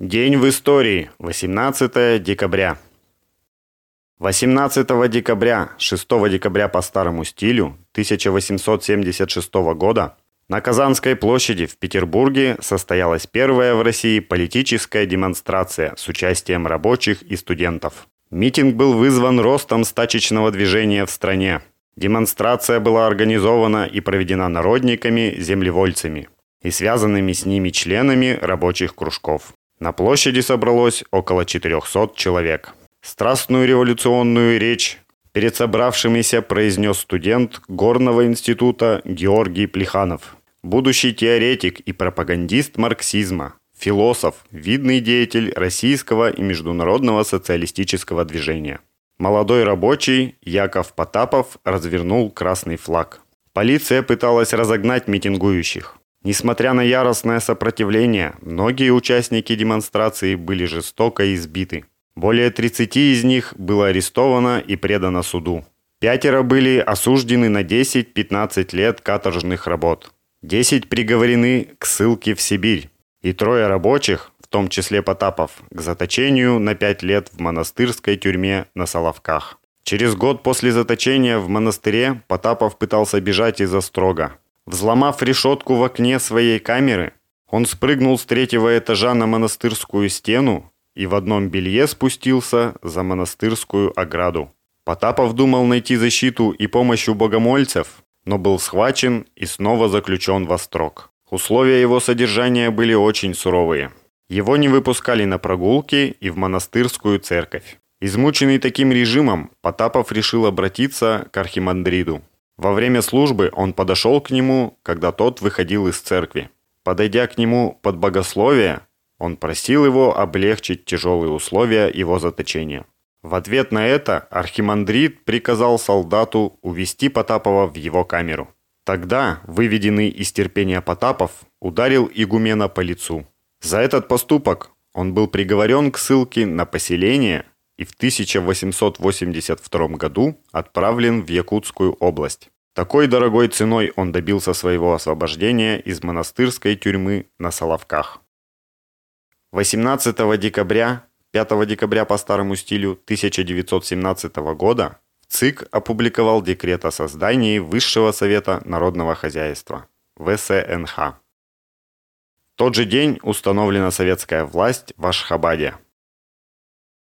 День в истории. 18 декабря. 18 декабря, 6 декабря по старому стилю 1876 года на Казанской площади в Петербурге состоялась первая в России политическая демонстрация с участием рабочих и студентов. Митинг был вызван ростом стачечного движения в стране. Демонстрация была организована и проведена народниками-землевольцами и связанными с ними членами рабочих кружков. На площади собралось около 400 человек. Страстную революционную речь перед собравшимися произнес студент Горного института Георгий Плеханов, будущий теоретик и пропагандист марксизма, философ, видный деятель российского и международного социалистического движения. Молодой рабочий Яков Потапов развернул красный флаг. Полиция пыталась разогнать митингующих. Несмотря на яростное сопротивление, многие участники демонстрации были жестоко избиты. Более 30 из них было арестовано и предано суду. Пятеро были осуждены на 10-15 лет каторжных работ. 10 приговорены к ссылке в Сибирь. И трое рабочих, в том числе Потапов, к заточению на 5 лет в монастырской тюрьме на Соловках. Через год после заточения в монастыре Потапов пытался бежать из Острога. Взломав решетку в окне своей камеры, он спрыгнул с третьего этажа на монастырскую стену и в одном белье спустился за монастырскую ограду. Потапов думал найти защиту и помощь у богомольцев, но был схвачен и снова заключен во строк. Условия его содержания были очень суровые. Его не выпускали на прогулки и в монастырскую церковь. Измученный таким режимом, Потапов решил обратиться к архимандриду. Во время службы он подошел к нему, когда тот выходил из церкви. Подойдя к нему под богословие, он просил его облегчить тяжелые условия его заточения. В ответ на это архимандрит приказал солдату увести Потапова в его камеру. Тогда, выведенный из терпения Потапов, ударил игумена по лицу. За этот поступок он был приговорен к ссылке на поселение и в 1882 году отправлен в Якутскую область. Такой дорогой ценой он добился своего освобождения из монастырской тюрьмы на Соловках. 18 декабря, 5 декабря по старому стилю 1917 года ЦИК опубликовал декрет о создании Высшего Совета Народного Хозяйства, ВСНХ. В тот же день установлена советская власть в Ашхабаде.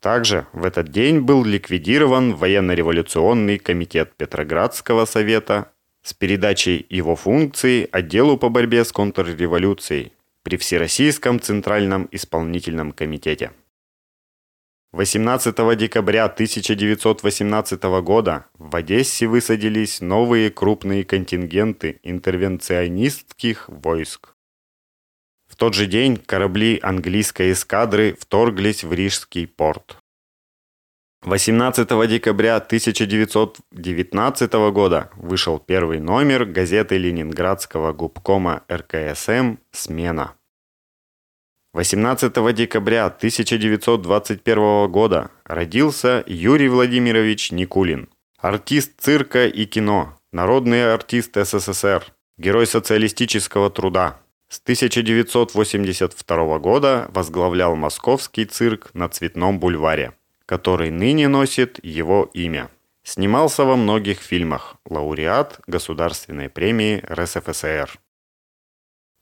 Также в этот день был ликвидирован военно-революционный комитет Петроградского совета с передачей его функций отделу по борьбе с контрреволюцией при Всероссийском Центральном исполнительном комитете. 18 декабря 1918 года в Одессе высадились новые крупные контингенты интервенционистских войск. В тот же день корабли английской эскадры вторглись в Рижский порт. 18 декабря 1919 года вышел первый номер газеты Ленинградского губкома РКСМ «Смена». 18 декабря 1921 года родился Юрий Владимирович Никулин, артист цирка и кино, народный артист СССР, герой социалистического труда, с 1982 года возглавлял московский цирк на Цветном бульваре, который ныне носит его имя. Снимался во многих фильмах, лауреат Государственной премии РСФСР.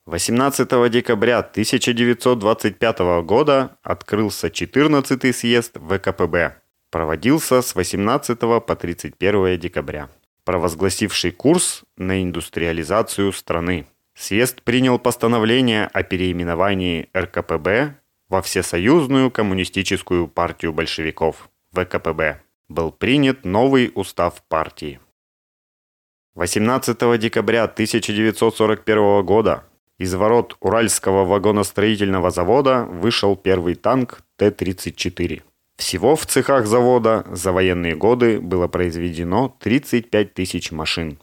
18 декабря 1925 года открылся 14-й съезд ВКПБ. Проводился с 18 по 31 декабря, провозгласивший курс на индустриализацию страны. Съезд принял постановление о переименовании РКПБ во Всесоюзную коммунистическую партию большевиков, ВКПБ. Был принят новый устав партии. 18 декабря 1941 года из ворот Уральского вагоностроительного завода вышел первый танк Т-34. Всего в цехах завода за военные годы было произведено 35 тысяч машин.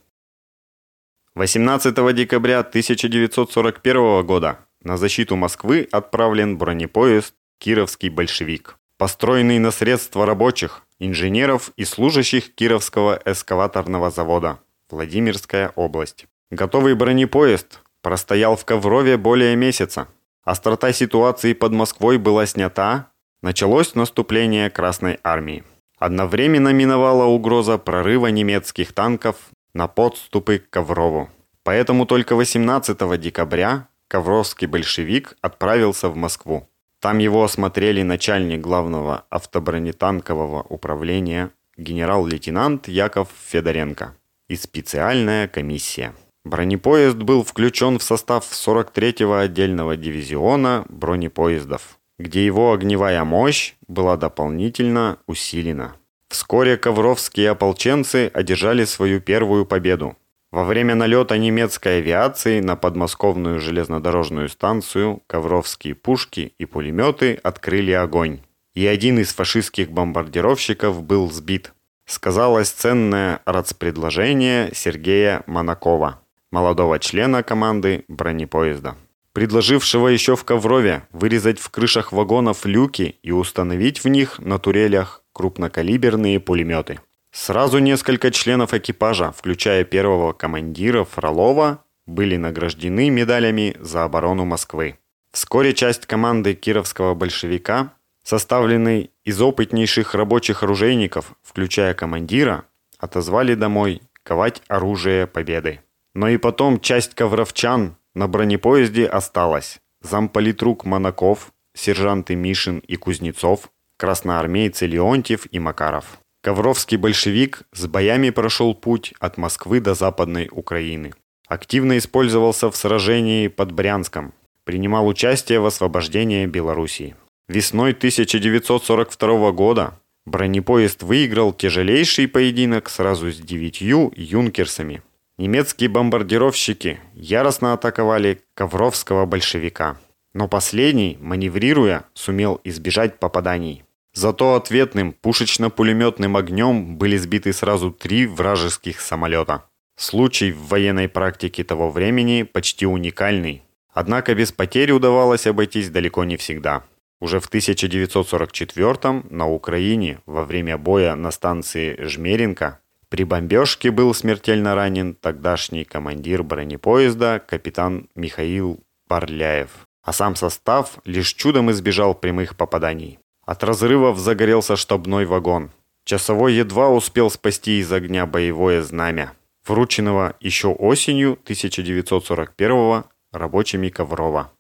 18 декабря 1941 года на защиту Москвы отправлен бронепоезд «Кировский большевик», построенный на средства рабочих, инженеров и служащих Кировского эскаваторного завода, Владимирская область. Готовый бронепоезд простоял в Коврове более месяца. острота ситуации под Москвой была снята, началось наступление Красной Армии. Одновременно миновала угроза прорыва немецких танков на подступы к Коврову. Поэтому только 18 декабря ковровский большевик отправился в Москву. Там его осмотрели начальник главного автобронетанкового управления генерал-лейтенант Яков Федоренко и специальная комиссия. Бронепоезд был включен в состав 43-го отдельного дивизиона бронепоездов, где его огневая мощь была дополнительно усилена. Вскоре ковровские ополченцы одержали свою первую победу. Во время налета немецкой авиации на подмосковную железнодорожную станцию ковровские пушки и пулеметы открыли огонь. И один из фашистских бомбардировщиков был сбит. Сказалось ценное рацпредложение Сергея Монакова молодого члена команды бронепоезда, предложившего еще в Коврове вырезать в крышах вагонов люки и установить в них на турелях крупнокалиберные пулеметы. Сразу несколько членов экипажа, включая первого командира Фролова, были награждены медалями за оборону Москвы. Вскоре часть команды кировского большевика, составленной из опытнейших рабочих оружейников, включая командира, отозвали домой ковать оружие победы. Но и потом часть ковровчан на бронепоезде осталась. Замполитрук Монаков, сержанты Мишин и Кузнецов, красноармейцы Леонтьев и Макаров. Ковровский большевик с боями прошел путь от Москвы до Западной Украины. Активно использовался в сражении под Брянском. Принимал участие в освобождении Белоруссии. Весной 1942 года бронепоезд выиграл тяжелейший поединок сразу с девятью юнкерсами – Немецкие бомбардировщики яростно атаковали ковровского большевика, но последний, маневрируя, сумел избежать попаданий. Зато ответным пушечно-пулеметным огнем были сбиты сразу три вражеских самолета. Случай в военной практике того времени почти уникальный. Однако без потерь удавалось обойтись далеко не всегда. Уже в 1944 на Украине во время боя на станции Жмеринка при бомбежке был смертельно ранен тогдашний командир бронепоезда капитан Михаил Барляев, а сам состав лишь чудом избежал прямых попаданий. От разрывов загорелся штабной вагон. Часовой едва успел спасти из огня боевое знамя, врученного еще осенью 1941 рабочими Коврова.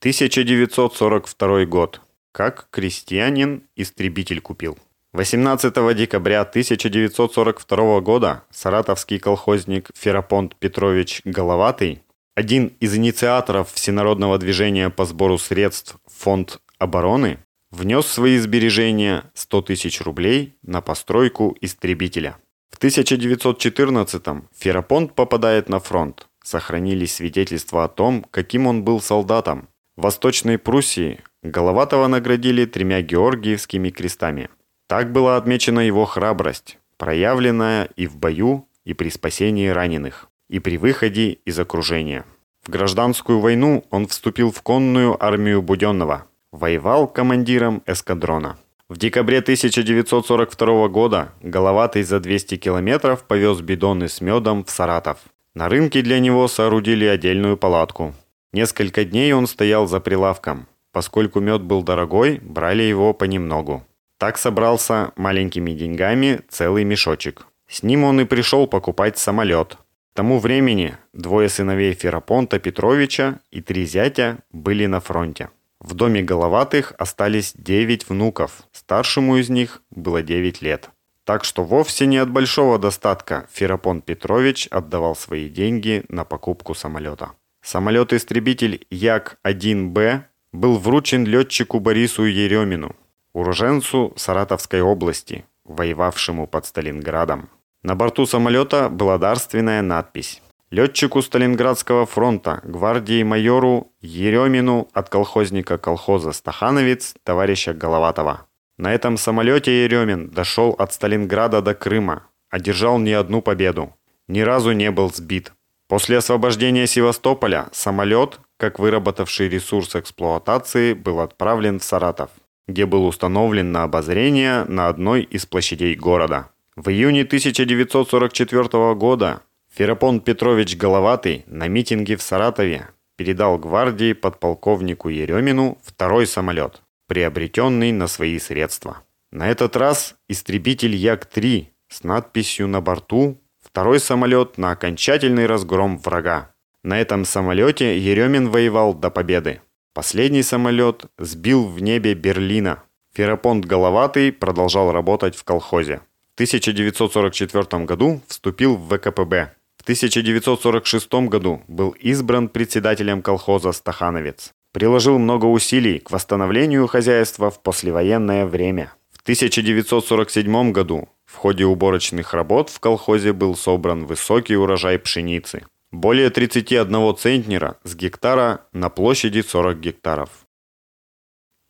1942 год. Как крестьянин истребитель купил. 18 декабря 1942 года саратовский колхозник Ферапонт Петрович Головатый, один из инициаторов всенародного движения по сбору средств Фонд обороны, внес свои сбережения 100 тысяч рублей на постройку истребителя. В 1914-м Ферапонт попадает на фронт. Сохранились свидетельства о том, каким он был солдатом. В Восточной Пруссии Головатого наградили тремя георгиевскими крестами – так была отмечена его храбрость, проявленная и в бою, и при спасении раненых, и при выходе из окружения. В гражданскую войну он вступил в конную армию Буденного, воевал командиром эскадрона. В декабре 1942 года Головатый за 200 километров повез бидоны с медом в Саратов. На рынке для него соорудили отдельную палатку. Несколько дней он стоял за прилавком. Поскольку мед был дорогой, брали его понемногу. Так собрался маленькими деньгами целый мешочек. С ним он и пришел покупать самолет. К тому времени двое сыновей Ферапонта Петровича и три зятя были на фронте. В доме Головатых остались девять внуков. Старшему из них было 9 лет. Так что вовсе не от большого достатка Ферапонт Петрович отдавал свои деньги на покупку самолета. Самолет-истребитель Як-1Б был вручен летчику Борису Еремину, уроженцу Саратовской области, воевавшему под Сталинградом. На борту самолета была дарственная надпись Летчику Сталинградского фронта, гвардии майору Еремину от колхозника колхоза «Стахановец» товарища Головатова. На этом самолете Еремин дошел от Сталинграда до Крыма, одержал не одну победу, ни разу не был сбит. После освобождения Севастополя самолет, как выработавший ресурс эксплуатации, был отправлен в Саратов где был установлен на обозрение на одной из площадей города. В июне 1944 года Ферапон Петрович Головатый на митинге в Саратове передал гвардии подполковнику Еремину второй самолет, приобретенный на свои средства. На этот раз истребитель Як-3 с надписью на борту «Второй самолет на окончательный разгром врага». На этом самолете Еремин воевал до победы. Последний самолет сбил в небе Берлина. Ферапонт Головатый продолжал работать в колхозе. В 1944 году вступил в ВКПБ. В 1946 году был избран председателем колхоза «Стахановец». Приложил много усилий к восстановлению хозяйства в послевоенное время. В 1947 году в ходе уборочных работ в колхозе был собран высокий урожай пшеницы. Более 31 центнера с гектара на площади 40 гектаров.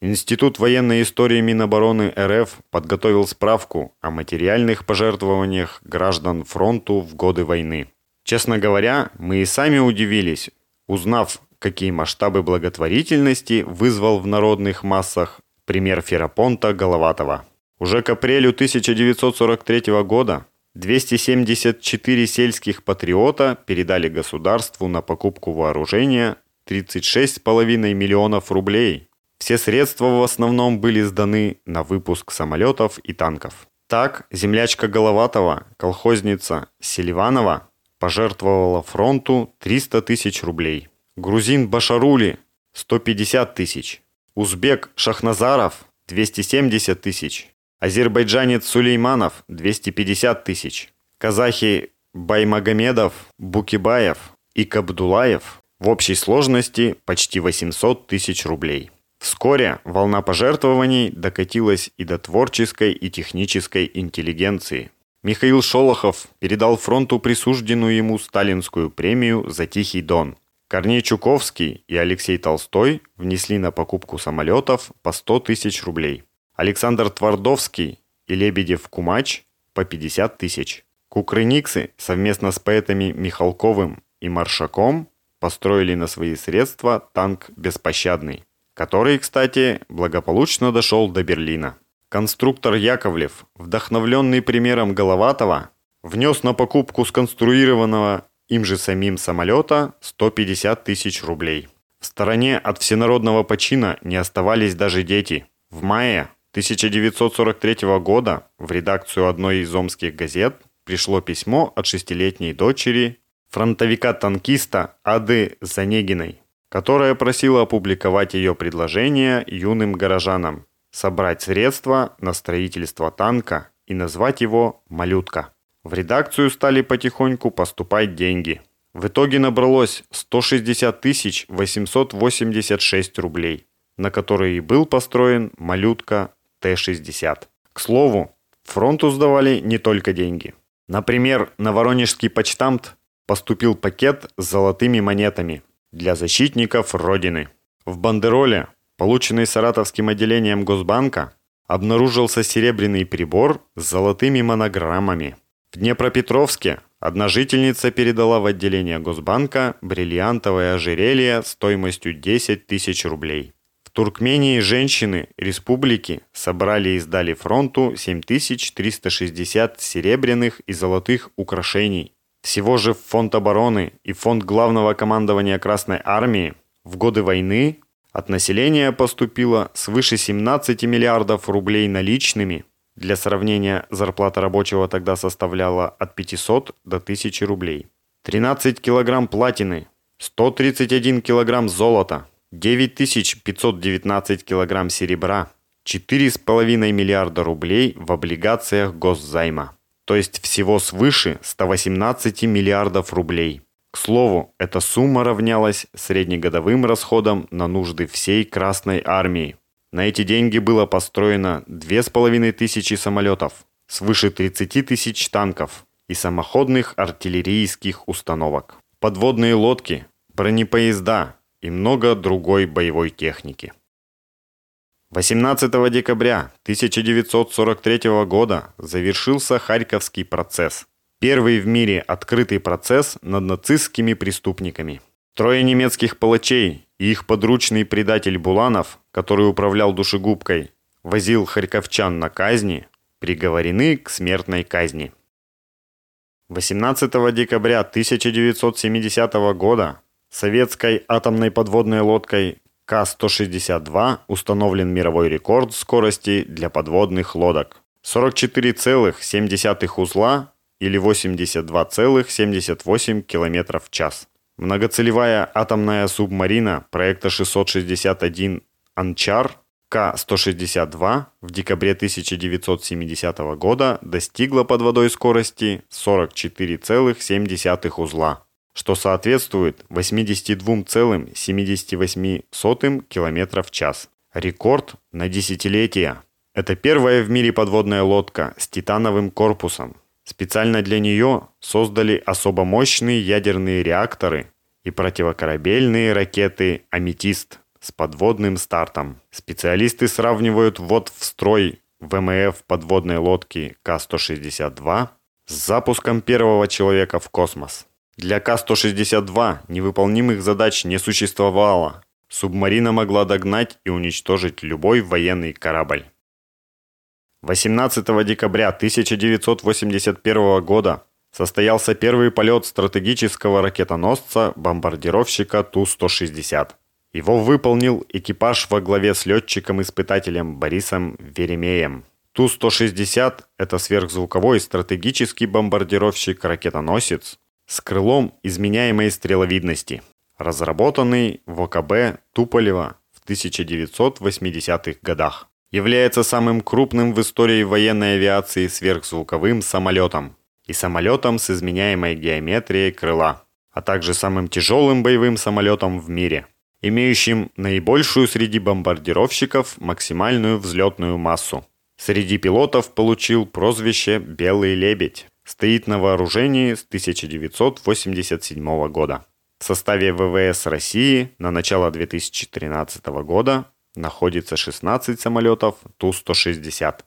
Институт военной истории Минобороны РФ подготовил справку о материальных пожертвованиях граждан фронту в годы войны. Честно говоря, мы и сами удивились, узнав, какие масштабы благотворительности вызвал в народных массах пример Ферапонта Головатова. Уже к апрелю 1943 года 274 сельских патриота передали государству на покупку вооружения 36,5 миллионов рублей. Все средства в основном были сданы на выпуск самолетов и танков. Так, землячка Головатова, колхозница Селиванова, пожертвовала фронту 300 тысяч рублей. Грузин Башарули – 150 тысяч. Узбек Шахназаров – 270 тысяч. Азербайджанец Сулейманов – 250 тысяч. Казахи Баймагомедов, Букибаев и Кабдулаев в общей сложности почти 800 тысяч рублей. Вскоре волна пожертвований докатилась и до творческой и технической интеллигенции. Михаил Шолохов передал фронту присужденную ему сталинскую премию за Тихий Дон. Корней Чуковский и Алексей Толстой внесли на покупку самолетов по 100 тысяч рублей. Александр Твардовский и Лебедев Кумач по 50 тысяч. Кукрыниксы совместно с поэтами Михалковым и Маршаком построили на свои средства танк «Беспощадный», который, кстати, благополучно дошел до Берлина. Конструктор Яковлев, вдохновленный примером Головатова, внес на покупку сконструированного им же самим самолета 150 тысяч рублей. В стороне от всенародного почина не оставались даже дети. В мае 1943 года в редакцию одной из омских газет пришло письмо от шестилетней дочери фронтовика-танкиста Ады Занегиной, которая просила опубликовать ее предложение юным горожанам собрать средства на строительство танка и назвать его «Малютка». В редакцию стали потихоньку поступать деньги. В итоге набралось 160 тысяч 886 рублей, на которые и был построен «Малютка» Т-60. К слову, фронту сдавали не только деньги. Например, на Воронежский почтамт поступил пакет с золотыми монетами для защитников Родины. В бандероле, полученной Саратовским отделением Госбанка, обнаружился серебряный прибор с золотыми монограммами. В Днепропетровске одна жительница передала в отделение Госбанка бриллиантовое ожерелье стоимостью 10 тысяч рублей. Туркмении женщины республики собрали и сдали фронту 7360 серебряных и золотых украшений. Всего же в Фонд обороны и Фонд главного командования Красной Армии в годы войны от населения поступило свыше 17 миллиардов рублей наличными. Для сравнения, зарплата рабочего тогда составляла от 500 до 1000 рублей. 13 килограмм платины, 131 килограмм золота – 9519 килограмм серебра, 4,5 миллиарда рублей в облигациях госзайма. То есть всего свыше 118 миллиардов рублей. К слову, эта сумма равнялась среднегодовым расходам на нужды всей Красной Армии. На эти деньги было построено 2500 самолетов, свыше 30 тысяч танков и самоходных артиллерийских установок. Подводные лодки, бронепоезда, и много другой боевой техники. 18 декабря 1943 года завершился Харьковский процесс. Первый в мире открытый процесс над нацистскими преступниками. Трое немецких палачей и их подручный предатель Буланов, который управлял душегубкой, возил харьковчан на казни, приговорены к смертной казни. 18 декабря 1970 года Советской атомной подводной лодкой К-162 установлен мировой рекорд скорости для подводных лодок. 44,7 узла или 82,78 км в час. Многоцелевая атомная субмарина проекта 661 «Анчар» К-162 в декабре 1970 года достигла под водой скорости 44,7 узла, что соответствует 82,78 км в час. Рекорд на десятилетие. Это первая в мире подводная лодка с титановым корпусом. Специально для нее создали особо мощные ядерные реакторы и противокорабельные ракеты «Аметист» с подводным стартом. Специалисты сравнивают ввод в строй ВМФ подводной лодки К-162 с запуском первого человека в космос. Для К-162 невыполнимых задач не существовало. Субмарина могла догнать и уничтожить любой военный корабль. 18 декабря 1981 года состоялся первый полет стратегического ракетоносца-бомбардировщика Ту-160. Его выполнил экипаж во главе с летчиком-испытателем Борисом Веремеем. Ту-160 – это сверхзвуковой стратегический бомбардировщик-ракетоносец с крылом изменяемой стреловидности, разработанный в ОКБ Туполева в 1980-х годах. Является самым крупным в истории военной авиации сверхзвуковым самолетом и самолетом с изменяемой геометрией крыла, а также самым тяжелым боевым самолетом в мире – имеющим наибольшую среди бомбардировщиков максимальную взлетную массу. Среди пилотов получил прозвище «Белый лебедь». Стоит на вооружении с 1987 года. В составе ВВС России на начало 2013 года находится 16 самолетов Ту-160.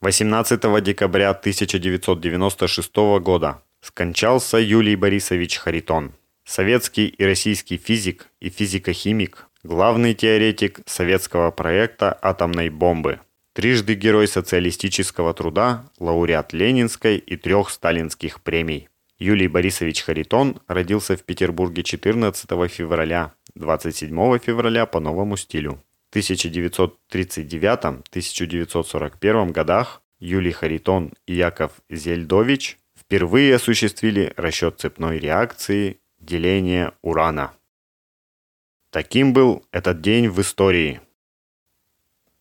18 декабря 1996 года скончался Юлий Борисович Харитон, Советский и российский физик и физико-химик, главный теоретик советского проекта атомной бомбы, трижды герой социалистического труда, лауреат Ленинской и трех сталинских премий. Юлий Борисович Харитон родился в Петербурге 14 февраля, 27 февраля по новому стилю. В 1939-1941 годах Юлий Харитон и Яков Зельдович впервые осуществили расчет цепной реакции деления урана. Таким был этот день в истории.